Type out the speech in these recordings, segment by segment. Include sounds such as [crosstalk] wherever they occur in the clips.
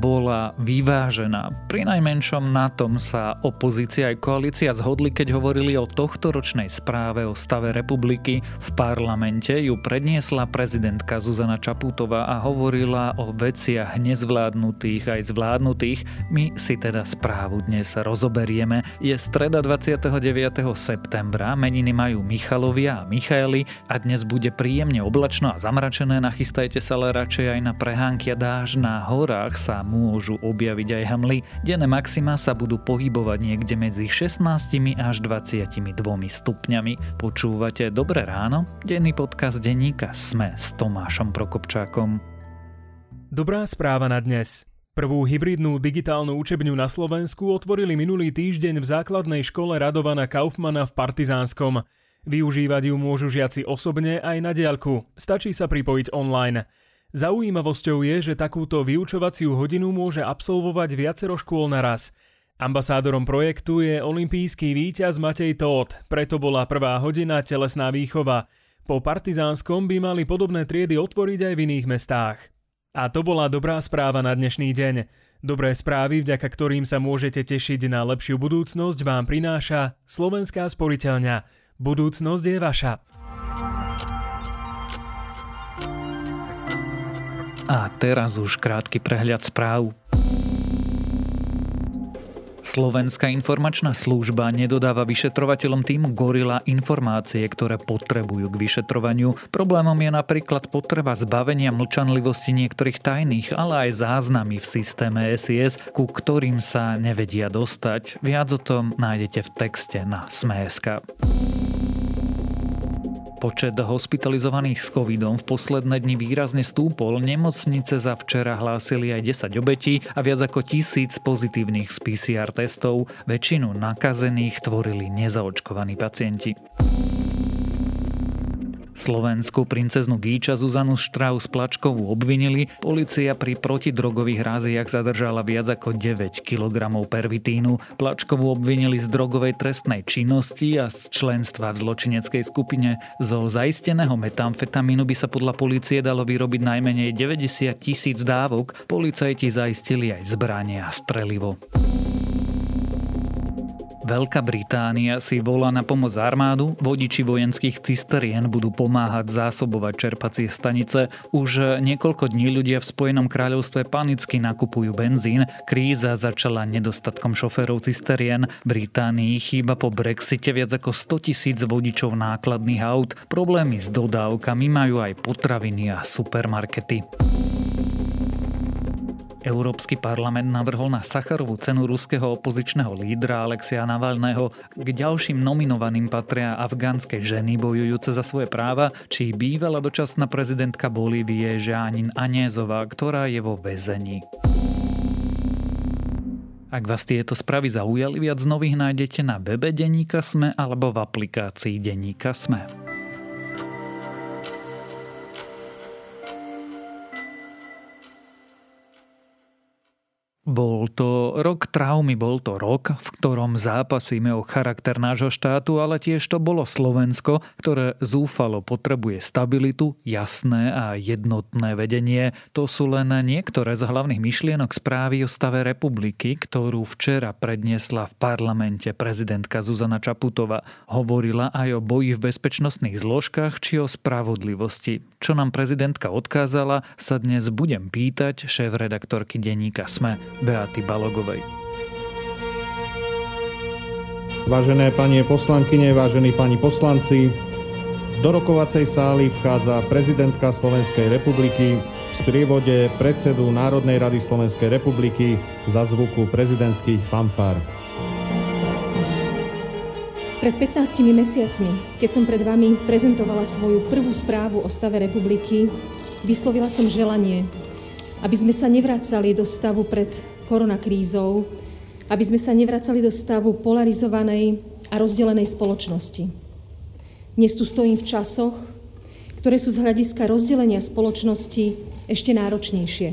bola vyvážená. Pri najmenšom na tom sa opozícia aj koalícia zhodli, keď hovorili o tohtoročnej správe o stave republiky. V parlamente ju predniesla prezidentka Zuzana Čaputová a hovorila o veciach nezvládnutých aj zvládnutých. My si teda správu dnes rozoberieme. Je streda 29. septembra, meniny majú Michalovia a Michaeli a dnes bude príjemne oblačno a zamračené. Nachystajte sa ale radšej aj na prehánky a dáž na horách sa môžu objaviť aj hmly. Denné maxima sa budú pohybovať niekde medzi 16 až 22 stupňami. Počúvate Dobré ráno? Denný podcast denníka Sme s Tomášom Prokopčákom. Dobrá správa na dnes. Prvú hybridnú digitálnu učebňu na Slovensku otvorili minulý týždeň v základnej škole Radovana Kaufmana v Partizánskom. Využívať ju môžu žiaci osobne aj na diaľku. Stačí sa pripojiť online. Zaujímavosťou je, že takúto vyučovaciu hodinu môže absolvovať viacero škôl naraz. Ambasádorom projektu je olimpijský víťaz Matej Tóth, preto bola prvá hodina telesná výchova. Po partizánskom by mali podobné triedy otvoriť aj v iných mestách. A to bola dobrá správa na dnešný deň. Dobré správy, vďaka ktorým sa môžete tešiť na lepšiu budúcnosť, vám prináša Slovenská sporiteľňa. Budúcnosť je vaša. A teraz už krátky prehľad správ. Slovenská informačná služba nedodáva vyšetrovateľom týmu Gorila informácie, ktoré potrebujú k vyšetrovaniu. Problémom je napríklad potreba zbavenia mlčanlivosti niektorých tajných, ale aj záznamy v systéme SIS, ku ktorým sa nevedia dostať. Viac o tom nájdete v texte na Sme.sk. Počet hospitalizovaných s covidom v posledné dni výrazne stúpol, nemocnice za včera hlásili aj 10 obetí a viac ako tisíc pozitívnych z PCR testov. Väčšinu nakazených tvorili nezaočkovaní pacienti. Slovenskú princeznú Gíča Zuzanu Strauss Plačkovú obvinili. Polícia pri protidrogových ráziach zadržala viac ako 9 kg pervitínu. Plačkovú obvinili z drogovej trestnej činnosti a z členstva v zločineckej skupine. Zo zaisteného metamfetamínu by sa podľa polície dalo vyrobiť najmenej 90 tisíc dávok. Policajti zaistili aj zbranie a strelivo. Veľká Británia si volá na pomoc armádu, vodiči vojenských cisterien budú pomáhať zásobovať čerpacie stanice. Už niekoľko dní ľudia v Spojenom kráľovstve panicky nakupujú benzín. Kríza začala nedostatkom šoférov cisterien. Británii chýba po Brexite viac ako 100 tisíc vodičov nákladných aut. Problémy s dodávkami majú aj potraviny a supermarkety. Európsky parlament navrhol na Sacharovú cenu ruského opozičného lídra Alexia Navalného. K ďalším nominovaným patria afgánske ženy bojujúce za svoje práva, či bývalá dočasná prezidentka Bolívie Žánin Anézová, ktorá je vo väzení. Ak vás tieto správy zaujali, viac nových nájdete na webe Deníka Sme alebo v aplikácii Deníka Sme. Bol to rok traumy, bol to rok, v ktorom zápasíme o charakter nášho štátu, ale tiež to bolo Slovensko, ktoré zúfalo potrebuje stabilitu, jasné a jednotné vedenie. To sú len niektoré z hlavných myšlienok správy o stave republiky, ktorú včera predniesla v parlamente prezidentka Zuzana Čaputová. Hovorila aj o boji v bezpečnostných zložkách či o spravodlivosti. Čo nám prezidentka odkázala, sa dnes budem pýtať šéf-redaktorky denníka SME. Beaty Balogovej. Vážené pani poslankyne, vážení pani poslanci, do rokovacej sály vchádza prezidentka Slovenskej republiky v sprievode predsedu Národnej rady Slovenskej republiky za zvuku prezidentských fanfár. Pred 15 mesiacmi, keď som pred vami prezentovala svoju prvú správu o stave republiky, vyslovila som želanie, aby sme sa nevracali do stavu pred koronakrízou, aby sme sa nevracali do stavu polarizovanej a rozdelenej spoločnosti. Dnes tu stojím v časoch, ktoré sú z hľadiska rozdelenia spoločnosti ešte náročnejšie.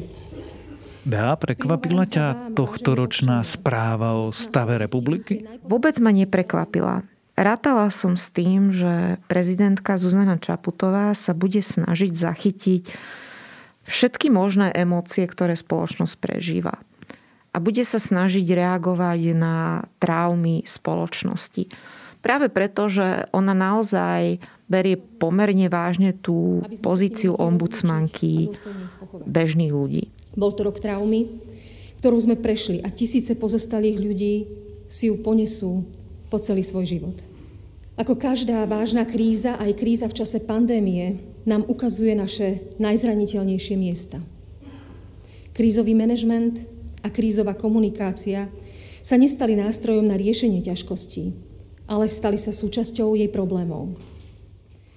Bea, prekvapila ťa tohtoročná správa o stave republiky? Vôbec ma neprekvapila. Rátala som s tým, že prezidentka Zuzana Čaputová sa bude snažiť zachytiť všetky možné emócie, ktoré spoločnosť prežíva. A bude sa snažiť reagovať na traumy spoločnosti. Práve preto, že ona naozaj berie pomerne vážne tú pozíciu ombudsmanky bežných ľudí. Bol to rok traumy, ktorú sme prešli a tisíce pozostalých ľudí si ju ponesú po celý svoj život. Ako každá vážna kríza, aj kríza v čase pandémie nám ukazuje naše najzraniteľnejšie miesta. Krízový manažment a krízová komunikácia sa nestali nástrojom na riešenie ťažkostí, ale stali sa súčasťou jej problémov.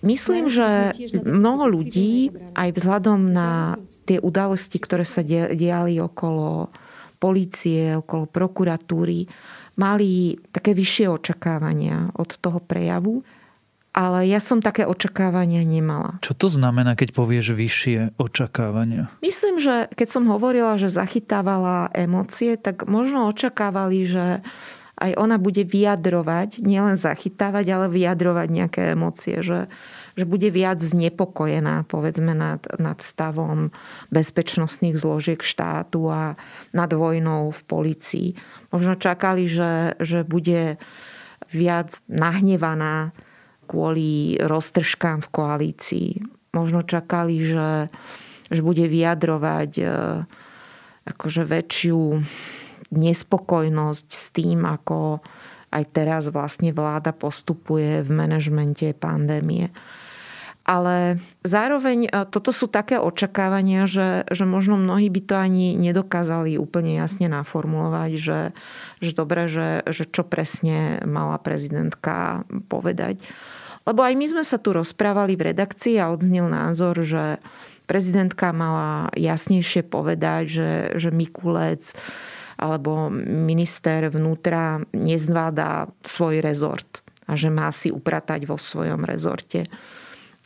Myslím, že mnoho ľudí, aj vzhľadom na tie udalosti, ktoré sa diali okolo polície, okolo prokuratúry, mali také vyššie očakávania od toho prejavu, ale ja som také očakávania nemala. Čo to znamená, keď povieš vyššie očakávania? Myslím, že keď som hovorila, že zachytávala emócie, tak možno očakávali, že aj ona bude vyjadrovať, nielen zachytávať, ale vyjadrovať nejaké emócie, že, že bude viac znepokojená, povedzme, nad, nad stavom bezpečnostných zložiek štátu a nad vojnou v policii. Možno čakali, že, že bude viac nahnevaná kvôli roztržkám v koalícii. Možno čakali, že, že bude vyjadrovať e, akože väčšiu nespokojnosť s tým, ako aj teraz vlastne vláda postupuje v manažmente pandémie. Ale zároveň e, toto sú také očakávania, že, že možno mnohí by to ani nedokázali úplne jasne naformulovať, že, že dobre, že, že čo presne mala prezidentka povedať. Lebo aj my sme sa tu rozprávali v redakcii a odznil názor, že prezidentka mala jasnejšie povedať, že, že Mikulec alebo minister vnútra nezvláda svoj rezort a že má si upratať vo svojom rezorte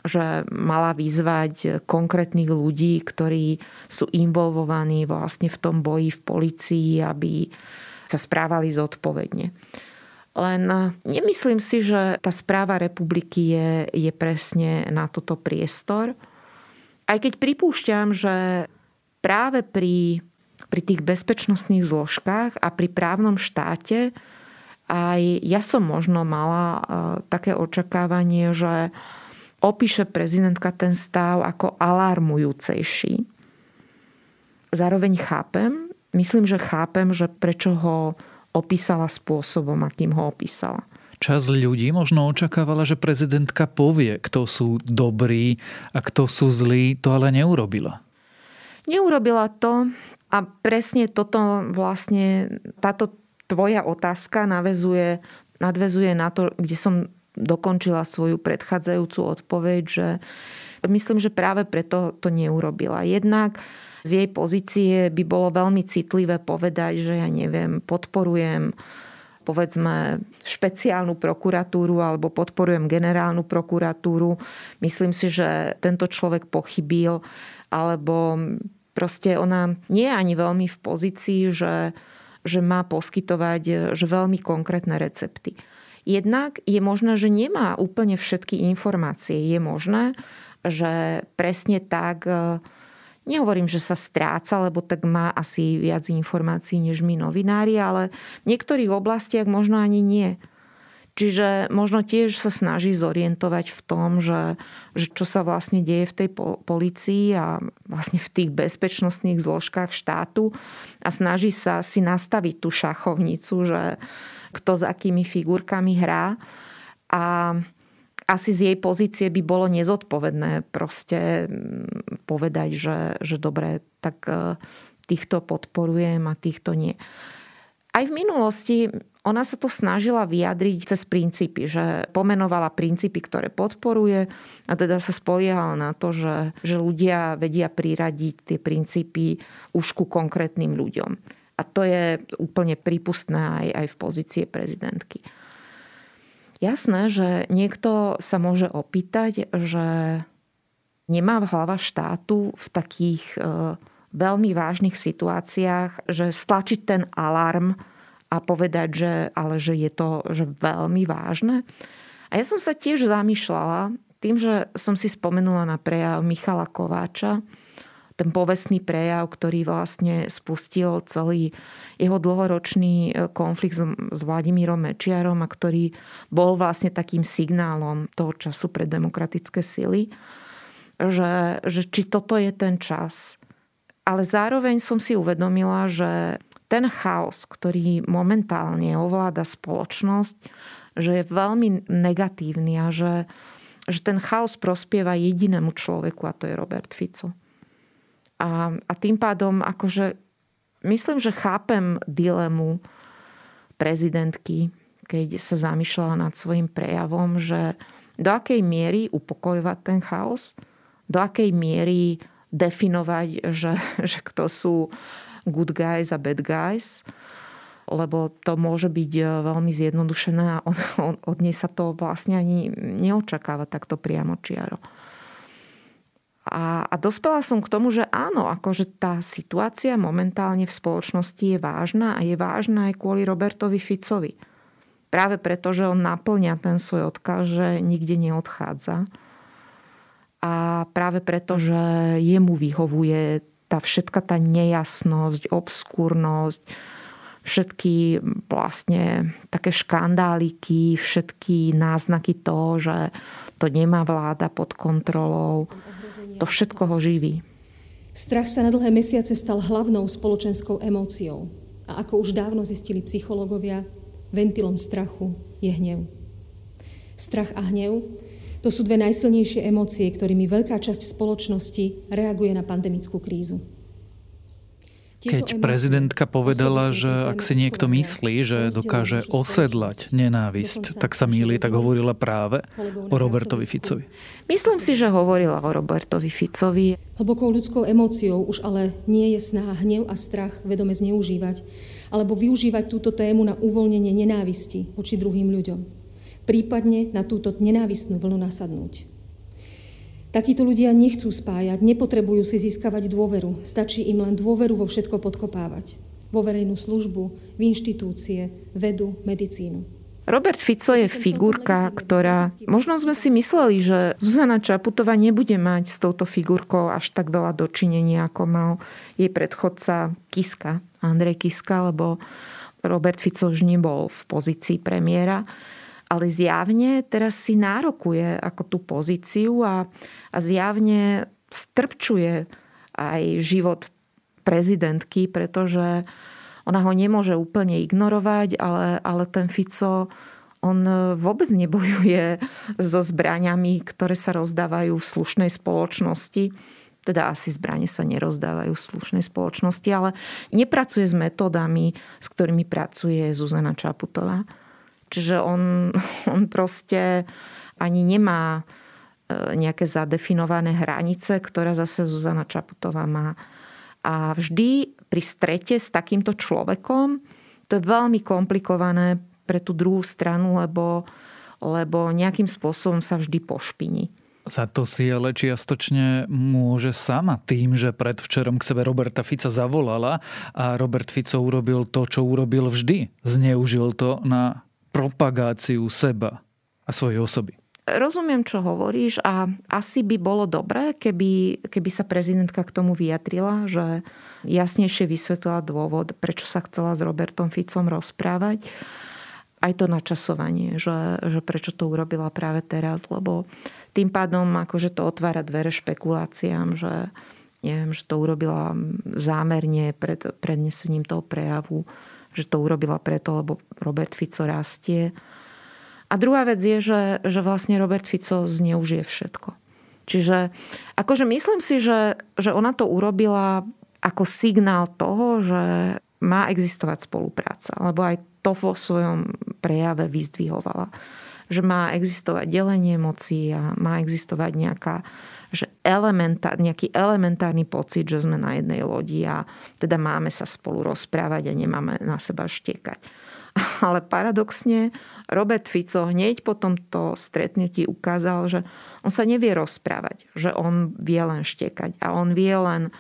že mala vyzvať konkrétnych ľudí, ktorí sú involvovaní vlastne v tom boji v policii, aby sa správali zodpovedne. Len nemyslím si, že tá správa republiky je, je presne na toto priestor. Aj keď pripúšťam, že práve pri, pri tých bezpečnostných zložkách a pri právnom štáte aj ja som možno mala uh, také očakávanie, že opíše prezidentka ten stav ako alarmujúcejší. Zároveň chápem, myslím, že chápem, že prečo ho opísala spôsobom, akým ho opísala. Čas ľudí možno očakávala, že prezidentka povie, kto sú dobrí a kto sú zlí, to ale neurobila. Neurobila to a presne toto vlastne, táto tvoja otázka navezuje, nadvezuje na to, kde som dokončila svoju predchádzajúcu odpoveď, že myslím, že práve preto to neurobila. Jednak z jej pozície by bolo veľmi citlivé povedať, že ja neviem, podporujem povedzme špeciálnu prokuratúru alebo podporujem generálnu prokuratúru. Myslím si, že tento človek pochybil alebo proste ona nie je ani veľmi v pozícii, že, že má poskytovať že veľmi konkrétne recepty. Jednak je možné, že nemá úplne všetky informácie. Je možné, že presne tak, nehovorím, že sa stráca, lebo tak má asi viac informácií než my novinári, ale v niektorých oblastiach možno ani nie. Čiže možno tiež sa snaží zorientovať v tom, že, že čo sa vlastne deje v tej policii a vlastne v tých bezpečnostných zložkách štátu a snaží sa si nastaviť tú šachovnicu, že, kto s akými figurkami hrá. A asi z jej pozície by bolo nezodpovedné proste mm, povedať, že, že dobre, tak e, týchto podporujem a týchto nie. Aj v minulosti ona sa to snažila vyjadriť cez princípy, že pomenovala princípy, ktoré podporuje a teda sa spoliehala na to, že, že ľudia vedia priradiť tie princípy už ku konkrétnym ľuďom. A to je úplne prípustné aj, aj v pozície prezidentky. Jasné, že niekto sa môže opýtať, že nemá hlava štátu v takých e, veľmi vážnych situáciách, že stlačiť ten alarm a povedať, že, ale že je to že veľmi vážne. A ja som sa tiež zamýšľala tým, že som si spomenula na prejav Michala Kováča, ten povestný prejav, ktorý vlastne spustil celý jeho dlhoročný e, konflikt s Vladimírom Mečiarom a ktorý bol vlastne takým signálom toho času pre demokratické sily, že, že či toto je ten čas. Ale zároveň som si uvedomila, že ten chaos, ktorý momentálne ovláda spoločnosť, že je veľmi negatívny a že, že ten chaos prospieva jedinému človeku a to je Robert Fico. A, a tým pádom akože myslím, že chápem dilemu prezidentky, keď sa zamýšľala nad svojim prejavom, že do akej miery upokojovať ten chaos, do akej miery definovať, že, že kto sú good guys a bad guys, lebo to môže byť veľmi zjednodušené a od, od nej sa to vlastne ani neočakáva takto priamo čiaro. A, a dospela som k tomu, že áno, akože tá situácia momentálne v spoločnosti je vážna a je vážna aj kvôli Robertovi Ficovi. Práve preto, že on naplňa ten svoj odkaz, že nikde neodchádza. A práve preto, že jemu vyhovuje tá všetka tá nejasnosť, obskúrnosť, všetky vlastne také škandáliky, všetky náznaky toho, že to nemá vláda pod kontrolou to všetko ho živí. Strach sa na dlhé mesiace stal hlavnou spoločenskou emóciou. A ako už dávno zistili psychológovia, ventilom strachu je hnev. Strach a hnev to sú dve najsilnejšie emócie, ktorými veľká časť spoločnosti reaguje na pandemickú krízu. Keď prezidentka povedala, že ak si niekto myslí, že dokáže osedlať nenávisť, tak sa míli, tak hovorila práve o Robertovi Ficovi. Myslím si, že hovorila o Robertovi Ficovi. Hlbokou ľudskou emóciou už ale nie je snaha hnev a strach vedome zneužívať, alebo využívať túto tému na uvoľnenie nenávisti voči druhým ľuďom. Prípadne na túto nenávistnú vlnu nasadnúť. Takíto ľudia nechcú spájať, nepotrebujú si získavať dôveru. Stačí im len dôveru vo všetko podkopávať. Vo verejnú službu, v inštitúcie, vedu, medicínu. Robert Fico je figurka, ktorá... Možno sme si mysleli, že Zuzana Čaputová nebude mať s touto figurkou až tak veľa dočinenia, ako mal jej predchodca Kiska, Andrej Kiska, lebo Robert Fico už nebol v pozícii premiéra ale zjavne teraz si nárokuje ako tú pozíciu a, a zjavne strpčuje aj život prezidentky, pretože ona ho nemôže úplne ignorovať, ale, ale ten Fico on vôbec nebojuje so zbraniami, ktoré sa rozdávajú v slušnej spoločnosti. Teda asi zbranie sa nerozdávajú v slušnej spoločnosti, ale nepracuje s metódami, s ktorými pracuje Zuzana Čaputová. Čiže on, [laughs] on proste ani nemá e, nejaké zadefinované hranice, ktoré zase Zuzana Čaputová má. A vždy pri strete s takýmto človekom to je veľmi komplikované pre tú druhú stranu, lebo, lebo nejakým spôsobom sa vždy pošpiní. Za to si ale čiastočne môže sama tým, že predvčerom k sebe Roberta Fica zavolala a Robert Fico urobil to, čo urobil vždy. Zneužil to na propagáciu seba a svojej osoby. Rozumiem, čo hovoríš a asi by bolo dobré, keby, keby sa prezidentka k tomu vyjadrila, že jasnejšie vysvetlila dôvod, prečo sa chcela s Robertom Ficom rozprávať. Aj to načasovanie, že, že prečo to urobila práve teraz, lebo tým pádom akože to otvára dvere špekuláciám, že, neviem, že to urobila zámerne pred prednesením toho prejavu že to urobila preto, lebo Robert Fico rastie. A druhá vec je, že, že vlastne Robert Fico zneužije všetko. Čiže akože myslím si, že, že ona to urobila ako signál toho, že má existovať spolupráca. Lebo aj to vo svojom prejave vyzdvihovala. Že má existovať delenie moci a má existovať nejaká že elementár, nejaký elementárny pocit, že sme na jednej lodi a teda máme sa spolu rozprávať a nemáme na seba štekať. [laughs] Ale paradoxne Robert Fico hneď po tomto stretnutí ukázal, že on sa nevie rozprávať, že on vie len štekať a on vie len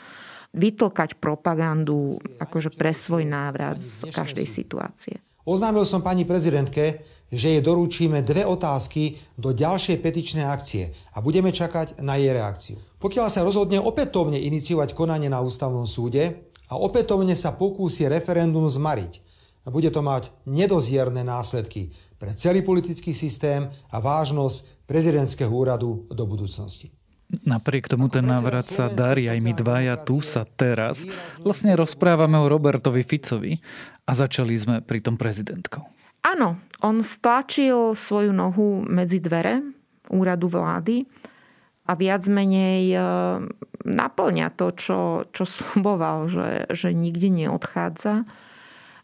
vytlkať propagandu akože pre svoj návrat z každej situácie. Oznámil som pani prezidentke, že jej doručíme dve otázky do ďalšej petičnej akcie a budeme čakať na jej reakciu. Pokiaľ sa rozhodne opätovne iniciovať konanie na ústavnom súde a opätovne sa pokúsi referendum zmariť, bude to mať nedozierne následky pre celý politický systém a vážnosť prezidentského úradu do budúcnosti. Napriek tomu ten návrat sa darí aj my dvaja tu sa teraz. Vlastne rozprávame o Robertovi Ficovi a začali sme pri tom prezidentkou. Áno, on stlačil svoju nohu medzi dvere úradu vlády a viac menej e, naplňa to, čo, čo [laughs] sluboval, že, že nikde neodchádza.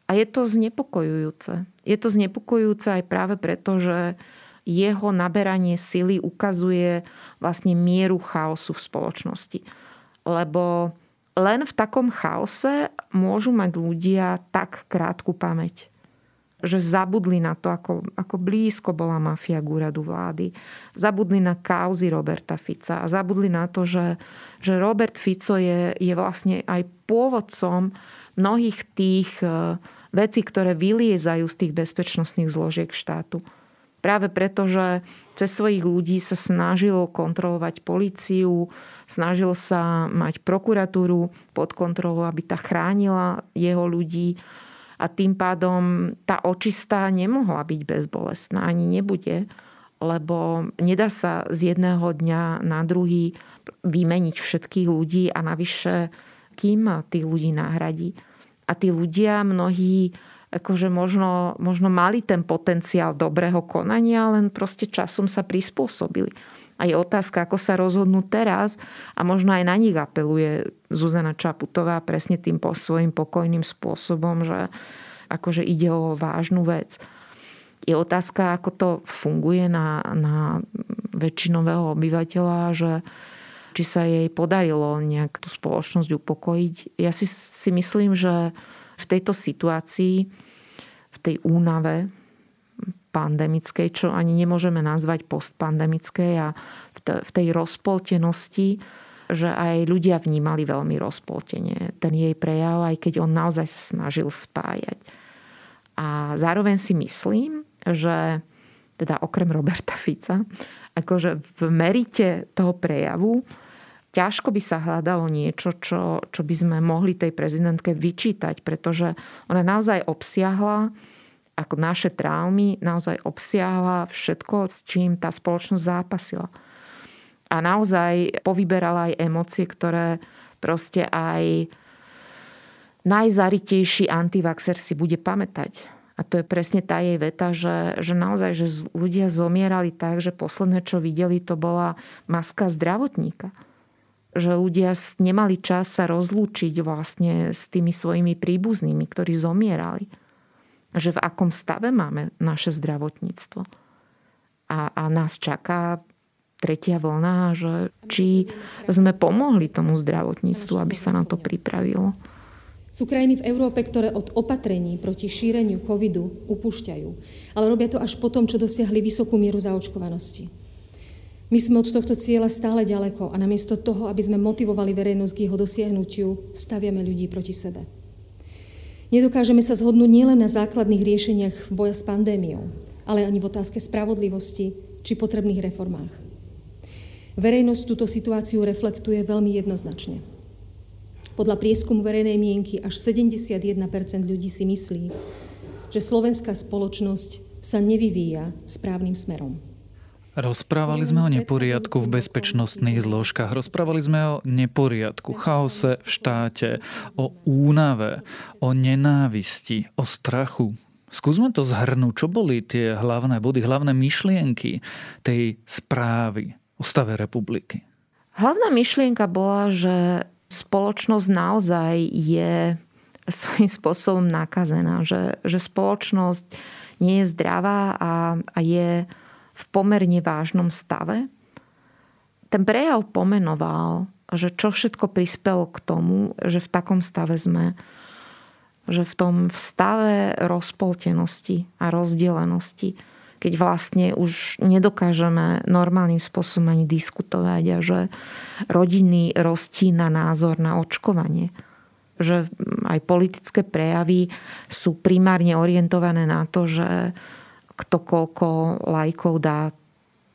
A je to znepokojujúce. Je to znepokojujúce aj práve preto, že jeho naberanie sily ukazuje vlastne mieru chaosu v spoločnosti. Lebo len v takom chaose môžu mať ľudia tak krátku pamäť že zabudli na to, ako, ako blízko bola mafia k úradu vlády. Zabudli na kauzy Roberta Fica a zabudli na to, že, že Robert Fico je, je vlastne aj pôvodcom mnohých tých e, vecí, ktoré vyliezajú z tých bezpečnostných zložiek štátu. Práve preto, že cez svojich ľudí sa snažil kontrolovať políciu, snažil sa mať prokuratúru pod kontrolou, aby tá chránila jeho ľudí a tým pádom tá očistá nemohla byť bezbolestná, ani nebude, lebo nedá sa z jedného dňa na druhý vymeniť všetkých ľudí a navyše kým tých ľudí nahradí. A tí ľudia, mnohí akože možno, možno mali ten potenciál dobrého konania, len proste časom sa prispôsobili. A je otázka, ako sa rozhodnú teraz a možno aj na nich apeluje Zuzana Čaputová presne tým po svojim pokojným spôsobom, že akože ide o vážnu vec. Je otázka, ako to funguje na, na väčšinového obyvateľa, že či sa jej podarilo nejak tú spoločnosť upokojiť. Ja si, si myslím, že v tejto situácii, v tej únave, pandemickej, čo ani nemôžeme nazvať postpandemickej a v tej rozpoltenosti, že aj ľudia vnímali veľmi rozpoltenie ten jej prejav, aj keď on naozaj sa snažil spájať. A zároveň si myslím, že teda okrem Roberta Fica, akože v merite toho prejavu ťažko by sa hľadalo niečo, čo, čo by sme mohli tej prezidentke vyčítať, pretože ona naozaj obsiahla ako naše traumy naozaj obsiahla všetko, s čím tá spoločnosť zápasila. A naozaj povyberala aj emócie, ktoré proste aj najzaritejší antivaxer si bude pamätať. A to je presne tá jej veta, že, že naozaj, že ľudia zomierali tak, že posledné, čo videli, to bola maska zdravotníka. Že ľudia nemali čas sa rozlúčiť vlastne s tými svojimi príbuznými, ktorí zomierali že v akom stave máme naše zdravotníctvo. A, a nás čaká tretia vlna, že či sme pomohli tomu zdravotníctvu, aby sa na to pripravilo. Sú krajiny v Európe, ktoré od opatrení proti šíreniu covidu upúšťajú, ale robia to až po tom, čo dosiahli vysokú mieru zaočkovanosti. My sme od tohto cieľa stále ďaleko a namiesto toho, aby sme motivovali verejnosť k jeho dosiahnutiu, staviame ľudí proti sebe. Nedokážeme sa zhodnúť nielen na základných riešeniach boja s pandémiou, ale ani v otázke spravodlivosti či potrebných reformách. Verejnosť túto situáciu reflektuje veľmi jednoznačne. Podľa prieskumu verejnej mienky až 71% ľudí si myslí, že slovenská spoločnosť sa nevyvíja správnym smerom. Rozprávali sme o neporiadku v bezpečnostných zložkách, rozprávali sme o neporiadku, chaose v štáte, o únave, o nenávisti, o strachu. Skúsme to zhrnúť, čo boli tie hlavné body, hlavné myšlienky tej správy o stave republiky. Hlavná myšlienka bola, že spoločnosť naozaj je svojím spôsobom nakazená, že, že spoločnosť nie je zdravá a, a je v pomerne vážnom stave. Ten prejav pomenoval, že čo všetko prispelo k tomu, že v takom stave sme, že v tom v stave rozpoltenosti a rozdelenosti, keď vlastne už nedokážeme normálnym spôsobom ani diskutovať a že rodiny roztína názor na očkovanie. Že aj politické prejavy sú primárne orientované na to, že kto koľko lajkov dá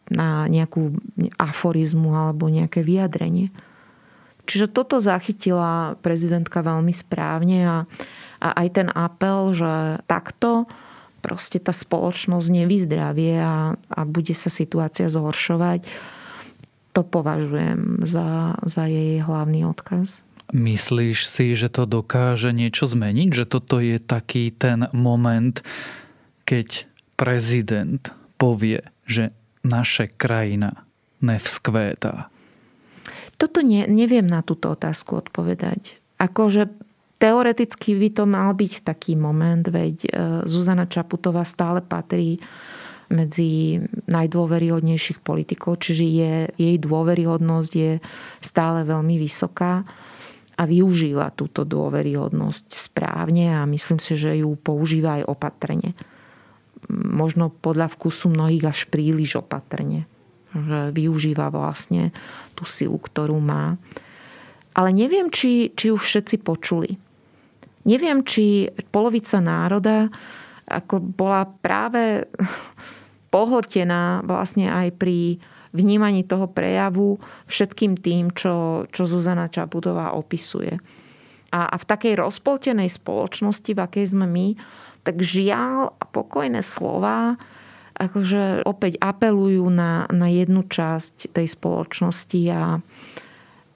na nejakú aforizmu alebo nejaké vyjadrenie. Čiže toto zachytila prezidentka veľmi správne a, a aj ten apel, že takto proste tá spoločnosť nevyzdravie a, a bude sa situácia zhoršovať, to považujem za, za jej hlavný odkaz. Myslíš si, že to dokáže niečo zmeniť? Že toto je taký ten moment, keď prezident povie, že naše krajina nevzkvétá? Toto ne, neviem na túto otázku odpovedať. Akože teoreticky by to mal byť taký moment, veď e, Zuzana Čaputová stále patrí medzi najdôveryhodnejších politikov, čiže je, jej dôveryhodnosť je stále veľmi vysoká a využíva túto dôveryhodnosť správne a myslím si, že ju používa aj opatrne možno podľa vkusu mnohých až príliš opatrne. Že využíva vlastne tú silu, ktorú má. Ale neviem, či, či ju všetci počuli. Neviem, či polovica národa ako bola práve pohltená vlastne aj pri vnímaní toho prejavu všetkým tým, čo, čo Zuzana Čaputová opisuje. A, a v takej rozpoltenej spoločnosti, v akej sme my, tak žiaľ a pokojné slova akože opäť apelujú na, na jednu časť tej spoločnosti a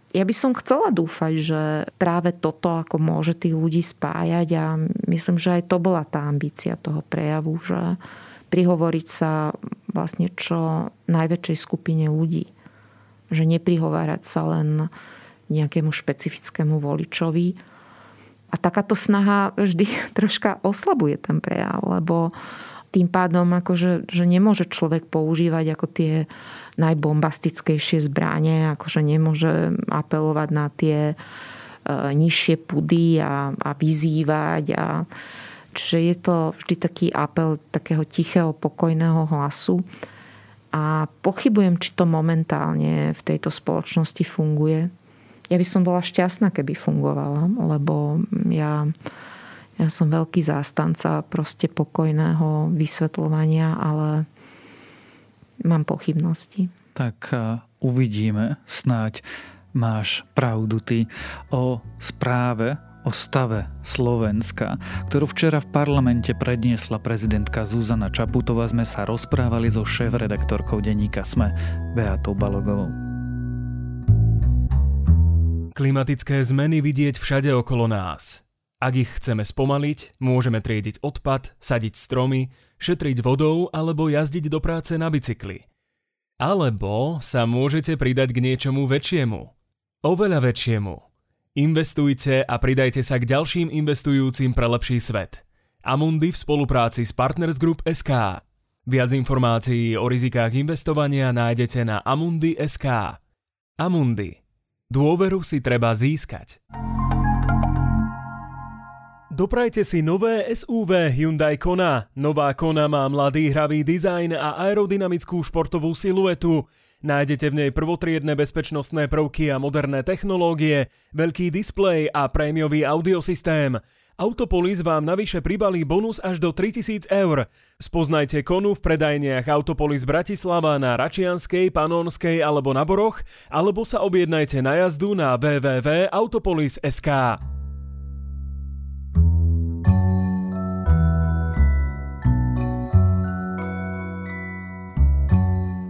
ja by som chcela dúfať, že práve toto ako môže tých ľudí spájať a myslím, že aj to bola tá ambícia toho prejavu, že prihovoriť sa vlastne čo najväčšej skupine ľudí. Že neprihovárať sa len nejakému špecifickému voličovi, a takáto snaha vždy [laughs] troška oslabuje ten prejav, lebo tým pádom akože, že nemôže človek používať ako tie najbombastickejšie zbranie, akože nemôže apelovať na tie e, nižšie pudy a, a vyzývať. A, čiže je to vždy taký apel takého tichého, pokojného hlasu. A pochybujem, či to momentálne v tejto spoločnosti funguje ja by som bola šťastná, keby fungovala, lebo ja, ja som veľký zástanca proste pokojného vysvetľovania, ale mám pochybnosti. Tak uvidíme, snáď máš pravdu ty o správe o stave Slovenska, ktorú včera v parlamente predniesla prezidentka Zuzana Čaputová, sme sa rozprávali so šéf-redaktorkou denníka SME Beatou Balogovou. Klimatické zmeny vidieť všade okolo nás. Ak ich chceme spomaliť, môžeme triediť odpad, sadiť stromy, šetriť vodou alebo jazdiť do práce na bicykli. Alebo sa môžete pridať k niečomu väčšiemu. Oveľa väčšiemu. Investujte a pridajte sa k ďalším investujúcim pre lepší svet. Amundi v spolupráci s Partners Group SK. Viac informácií o rizikách investovania nájdete na amundi.sk. Amundi Dôveru si treba získať. Doprajte si nové SUV Hyundai Kona. Nová Kona má mladý hravý dizajn a aerodynamickú športovú siluetu. Nájdete v nej prvotriedne bezpečnostné prvky a moderné technológie, veľký displej a prémiový audiosystém. Autopolis vám navyše pribalí bonus až do 3000 eur. Spoznajte konu v predajniach Autopolis Bratislava na Račianskej, Panonskej alebo na Boroch, alebo sa objednajte na jazdu na www.autopolis.sk.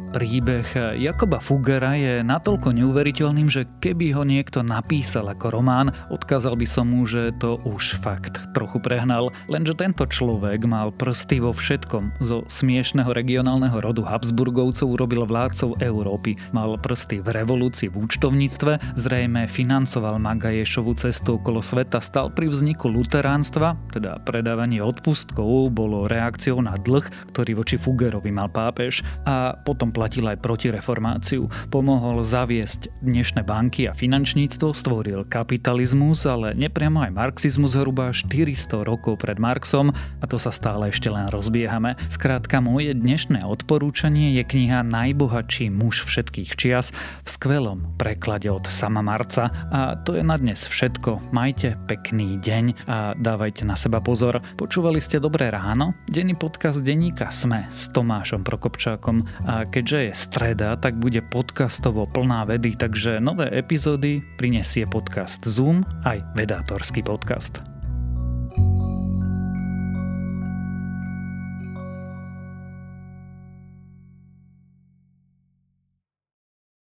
Príbeh Jakoba Fugera je natoľko neuveriteľným, že keby ho niekto napísal ako román, odkázal by som mu, že to už fakt trochu prehnal, lenže tento človek mal prsty vo všetkom. Zo smiešného regionálneho rodu Habsburgovcov urobil vládcov Európy. Mal prsty v revolúcii v účtovníctve, zrejme financoval Magaješovú cestu okolo sveta, stal pri vzniku luteránstva, teda predávanie odpustkov bolo reakciou na dlh, ktorý voči Fugerovi mal pápež a potom zaplatil aj protireformáciu. Pomohol zaviesť dnešné banky a finančníctvo, stvoril kapitalizmus, ale nepriamo aj marxizmus zhruba 400 rokov pred Marxom a to sa stále ešte len rozbiehame. Skrátka, moje dnešné odporúčanie je kniha Najbohatší muž všetkých čias v skvelom preklade od sama Marca a to je na dnes všetko. Majte pekný deň a dávajte na seba pozor. Počúvali ste Dobré ráno? Denný podcast denníka Sme s Tomášom Prokopčákom a keďže je streda, tak bude podcastovo plná vedy, takže nové epizódy prinesie podcast Zoom aj vedátorský podcast.